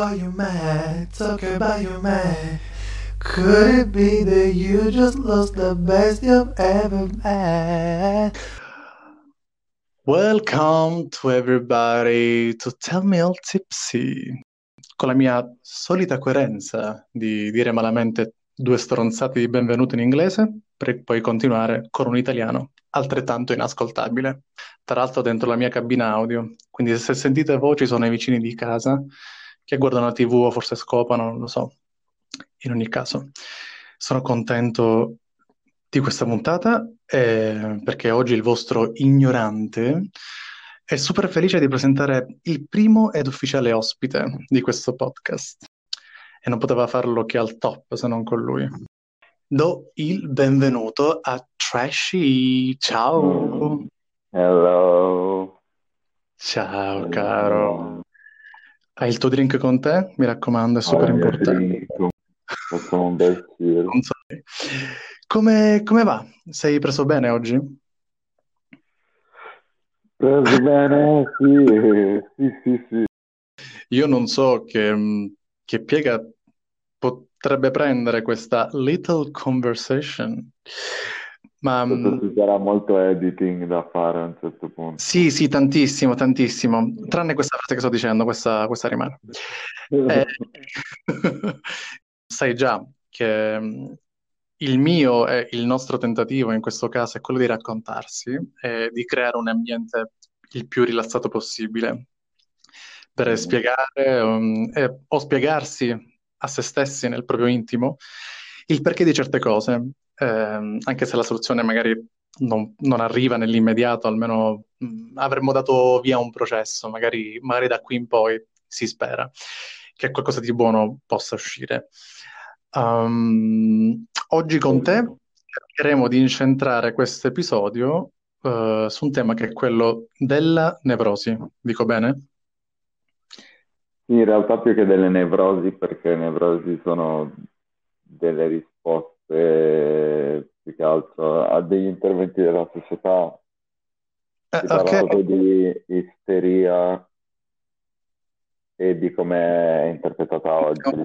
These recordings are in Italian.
why you mad? Talk about you mad. Could it be that you just lost the best you've ever had? Welcome to everybody to Tell Me All Tipsy. Con la mia solita coerenza di dire malamente due stronzate di benvenuto in inglese, per poi continuare con un italiano altrettanto inascoltabile. Tra l'altro dentro la mia cabina audio, quindi se sentite voci sono i vicini di casa che guardano la tv o forse scopano, non lo so. In ogni caso, sono contento di questa puntata eh, perché oggi il vostro ignorante è super felice di presentare il primo ed ufficiale ospite di questo podcast e non poteva farlo che al top se non con lui. Do il benvenuto a Trashy. Ciao. Hello. Ciao Hello. caro. Hai il tuo drink con te? Mi raccomando, è super Ah, importante. Facciamo un bel giro. Non so. Come, come va? Sei preso bene oggi? Preso bene? Sì, sì, sì, sì. Io non so che, mh, che piega potrebbe prendere questa little conversation, ma ci sarà molto editing da fare a un certo punto. sì, sì, tantissimo, tantissimo. Tranne questa frase che sto dicendo, questa, questa rimane. Eh, sai già che mh, il mio e il nostro tentativo in questo caso è quello di raccontarsi e di creare un ambiente il più rilassato possibile per Mm. spiegare um, e- o spiegarsi a se stessi nel proprio intimo il perché di certe cose, ehm, anche se la soluzione magari non, non arriva nell'immediato, almeno mh, avremmo dato via un processo, magari, magari da qui in poi si spera che qualcosa di buono possa uscire. Um, oggi con te cercheremo di incentrare questo episodio eh, su un tema che è quello della nevrosi. Dico bene? In realtà più che delle nevrosi, perché nevrosi sono delle risposte più che altro a degli interventi della società. Eh, Si parla ok. proprio di isteria e di come è interpretata oggi.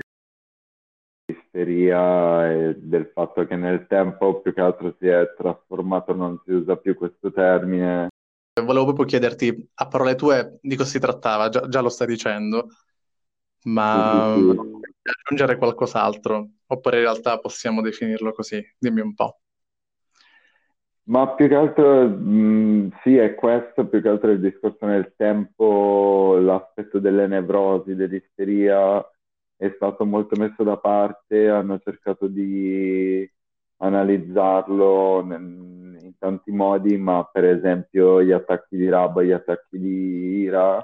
L'isteria e del fatto che nel tempo più che altro si è trasformato, non si usa più questo termine. Volevo proprio chiederti, a parole tue, di cosa si trattava, già, già lo stai dicendo, Sì, ma sì, volevo sì. aggiungere qualcos'altro, oppure in realtà possiamo definirlo così, dimmi un po'. Ma più che altro, mh, sì, è questo, più che altro il discorso nel tempo, l'aspetto delle nevrosi, dell'isteria è stato molto messo da parte, hanno cercato di analizzarlo in, tanti modi, ma per esempio gli attacchi di rabbia, gli attacchi di ira,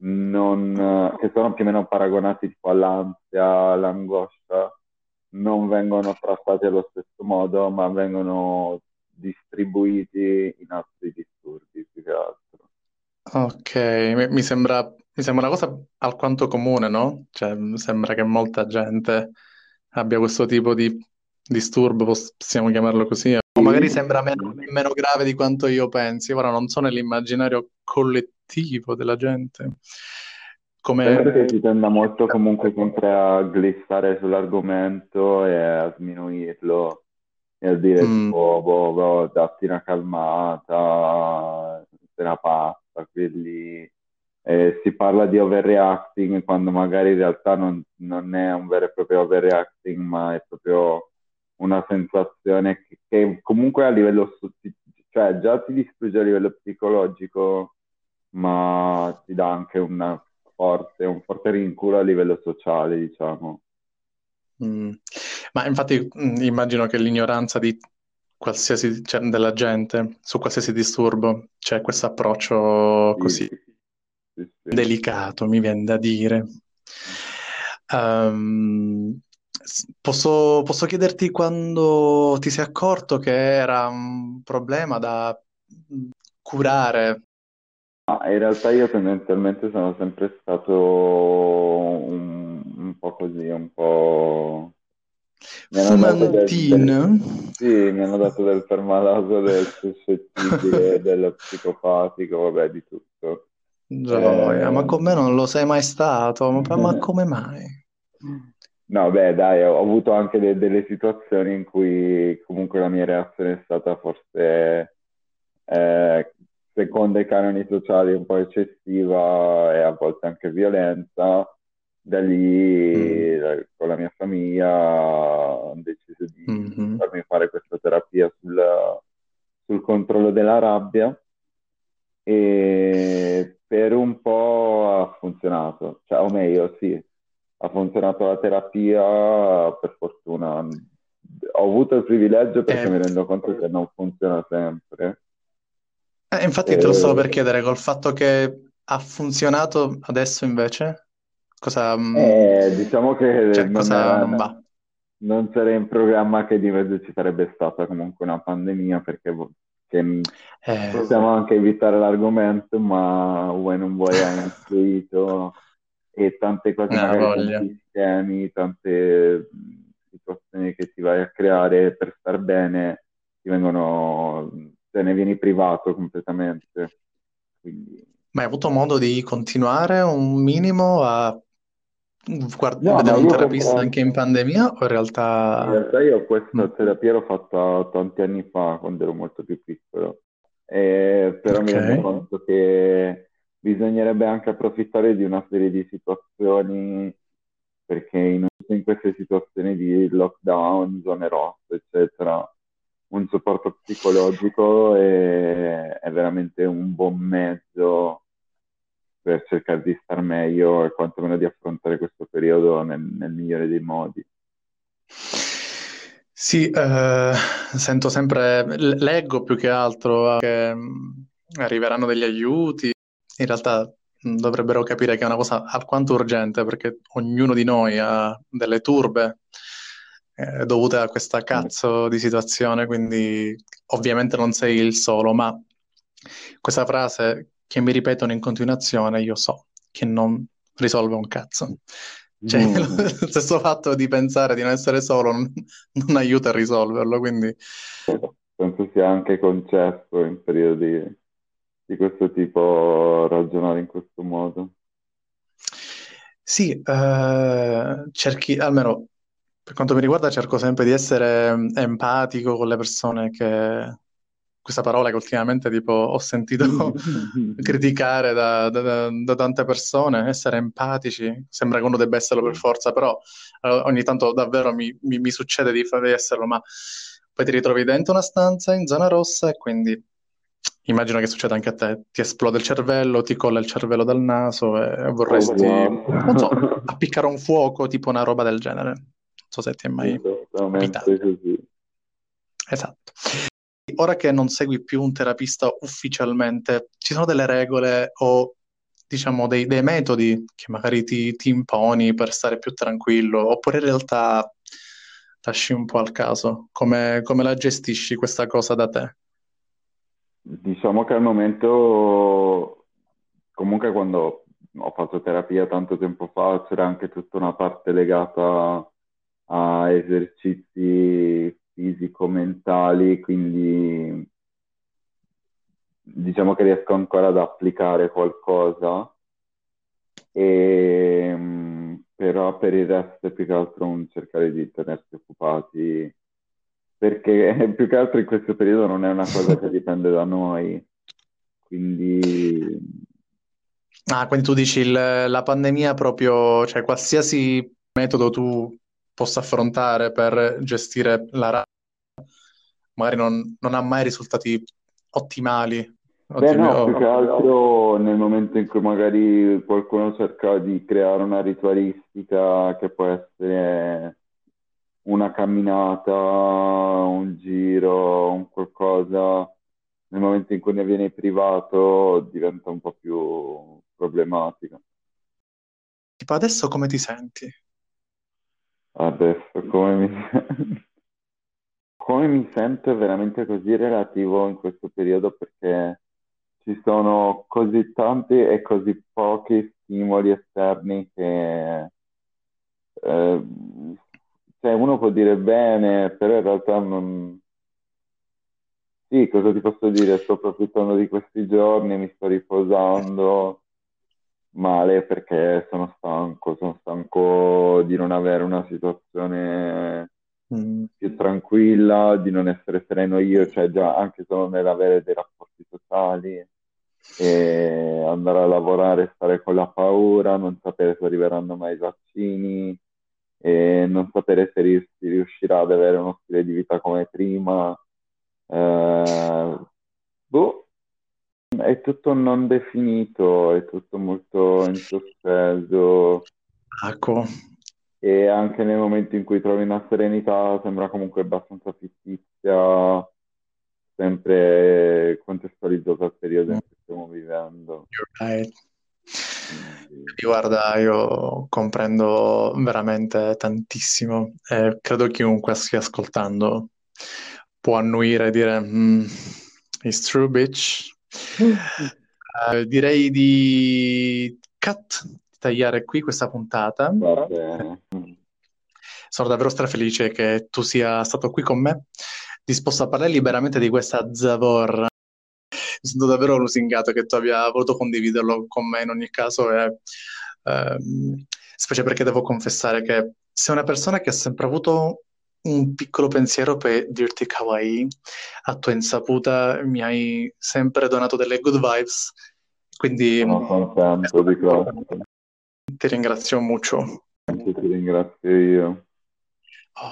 non, che sono più o meno paragonati tipo all'ansia, all'angoscia, non vengono trattati allo stesso modo, ma vengono distribuiti in altri disturbi più che altro. Ok, mi, sembra, mi sembra una cosa alquanto comune, no? Cioè, mi sembra che molta gente abbia questo tipo di disturbo, poss- possiamo chiamarlo così, o magari sembra meno, meno grave di quanto io pensi. Ora non so nell'immaginario collettivo della gente penso che come... si tenda molto comunque sempre a glissare sull'argomento e a sminuirlo e a dire Mm, tipo, boh, boh, datti una calmata, se la passa, quelli... eh, si parla di overreacting quando magari in realtà non, non è un vero e proprio overreacting, ma è proprio una sensazione che, che comunque a livello, cioè già ti distrugge a livello psicologico, ma ti dà anche una forte, un forte rinculo a livello sociale, diciamo. mm. Ma infatti mm, immagino che l'ignoranza di qualsiasi, cioè, della gente su qualsiasi disturbo, c'è questo approccio Sì, così sì, sì. delicato, mi viene da dire. S- posso, posso chiederti quando ti sei accorto che era un problema da mm, curare? Ma in realtà io tendenzialmente sono sempre stato un, un po' così, un po'... Mi hanno dato del, del-? Sì, mi hanno dato del permalaso, del suscettibile, dello psicopatico, vabbè, di tutto. Gioia, ma con me non lo sei mai stato, ma, ma come mai? No, beh, dai, ho avuto anche de- delle situazioni in cui comunque la mia reazione è stata forse, eh, secondo i canoni sociali, un po' eccessiva e a volte anche violenta. Da lì, Mm. eh, con la mia famiglia, ho deciso di Mhm. farmi fare questa terapia sul, sul controllo della rabbia e per un po' ha funzionato, cioè, o meglio, sì, ha funzionato la terapia, per fortuna. Ho avuto il privilegio perché Eh, mi rendo conto che non funziona sempre. Eh, infatti te lo stavo per E, chiedere, col fatto che ha funzionato adesso invece, cosa, mm, e diciamo che cioè, non cosa non va? non c'era in programma che di mezzo ci sarebbe stata comunque una pandemia perché vo- che Eh, possiamo anche evitare l'argomento, ma vuoi non vuoi hai influito e tante cose, ah, magari voglia. tanti schemi, tante mh, situazioni che ti vai a creare per star bene, ti vengono, te ne vieni privato completamente. Quindi, Ma hai avuto modo di continuare un minimo a guard- no, vedere un terapista questa, anche in pandemia o in in realtà... realtà io Mm, questa terapia l'ho fatta tanti anni fa, quando ero molto più piccolo, E però mi rendo conto che bisognerebbe anche approfittare di una serie di situazioni perché in, in queste situazioni di lockdown, zone rosse, eccetera, un supporto psicologico è, è veramente un buon mezzo per cercare di star meglio e quantomeno di affrontare questo periodo nel, nel migliore dei modi. Sì, eh, sento sempre, leggo più che altro che mh, arriveranno degli aiuti. In realtà mh, dovrebbero capire che è una cosa alquanto urgente perché ognuno di noi ha delle turbe eh, dovute a questa cazzo di situazione, quindi ovviamente non sei il solo, ma questa frase che mi ripetono in continuazione, io so che non risolve un cazzo. Cioè, Mm. lo stesso fatto di pensare di non essere solo non, non aiuta a risolverlo, quindi Penso sia anche concesso in periodi di questo tipo ragionare in questo modo. sì, eh, cerchi, almeno per quanto mi riguarda, cerco sempre di essere mm, empatico con le persone che, questa parola che ultimamente tipo ho sentito criticare da, da- da tante persone, essere empatici, sembra che uno debba esserlo per forza, però eh, ogni tanto davvero mi, mi- mi succede di fare esserlo, ma poi ti ritrovi dentro una stanza in zona rossa e quindi immagino che succeda anche a te, ti esplode il cervello, ti colla il cervello dal naso e vorresti, non so, appiccare un fuoco, tipo una roba del genere. So se ti è mai capitato. così. Esatto. Ora che non segui più un terapista ufficialmente, ci sono delle regole o diciamo dei, dei metodi che magari ti, ti imponi per stare più tranquillo, oppure in realtà lasci un po' al caso? Come, come la gestisci questa cosa da te? Diciamo che al momento, comunque quando ho fatto terapia tanto tempo fa, c'era anche tutta una parte legata a esercizi fisico-mentali, quindi diciamo che riesco ancora ad applicare qualcosa, e, mh, però per il resto è più che altro un cercare di tenersi occupati, perché più che altro in questo periodo non è una cosa che dipende da noi, quindi Ah, quindi tu dici il- la pandemia proprio, cioè qualsiasi metodo tu possa affrontare per gestire la rabbia, magari non, non ha mai risultati ottimali. Beh, no, più che altro nel momento in cui magari qualcuno cerca di creare una ritualistica che può essere una camminata, un giro, un qualcosa, nel momento in cui ne viene privato diventa un po' più problematico. Tipo adesso come ti senti? Adesso, come mi... come mi sento veramente così relativo in questo periodo perché ci sono così tanti e così pochi stimoli esterni che eh, cioè uno può dire bene, però in realtà non... Sì, cosa ti posso dire? Sto approfittando di questi giorni, mi sto riposando, male perché sono stanco, sono stanco di non avere una situazione mm. più tranquilla, di non essere sereno io, cioè già anche solo nell'avere dei rapporti sociali e andare a lavorare, stare con la paura, non sapere se arriveranno mai i vaccini e non sapere se si riuscirà ad avere uno stile di vita come prima. Eh, boh, è tutto non definito, è tutto molto in sospeso. Ecco. E anche nel momento in cui trovi una serenità sembra comunque abbastanza fittizia, sempre contestualizzato al periodo in cui stiamo vivendo. Right. Guarda, io comprendo veramente tantissimo e credo chiunque stia ascoltando può annuire e dire mm, It's true, bitch. Uh, direi di cut, tagliare qui questa puntata. Sono davvero strafelice che tu sia stato qui con me, disposto a parlare liberamente di questa zavorra. Mi sento davvero lusingato che tu abbia voluto condividerlo con me in ogni caso, e, ehm, specie perché devo confessare che sei una persona che ha sempre avuto un piccolo pensiero per dirti kawaii, a tua insaputa mi hai sempre donato delle good vibes, quindi sono contento di questo. Ti ringrazio molto. Anche ti ringrazio io.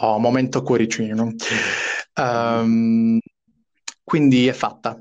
Oh, momento cuoricino. Um, quindi è fatta.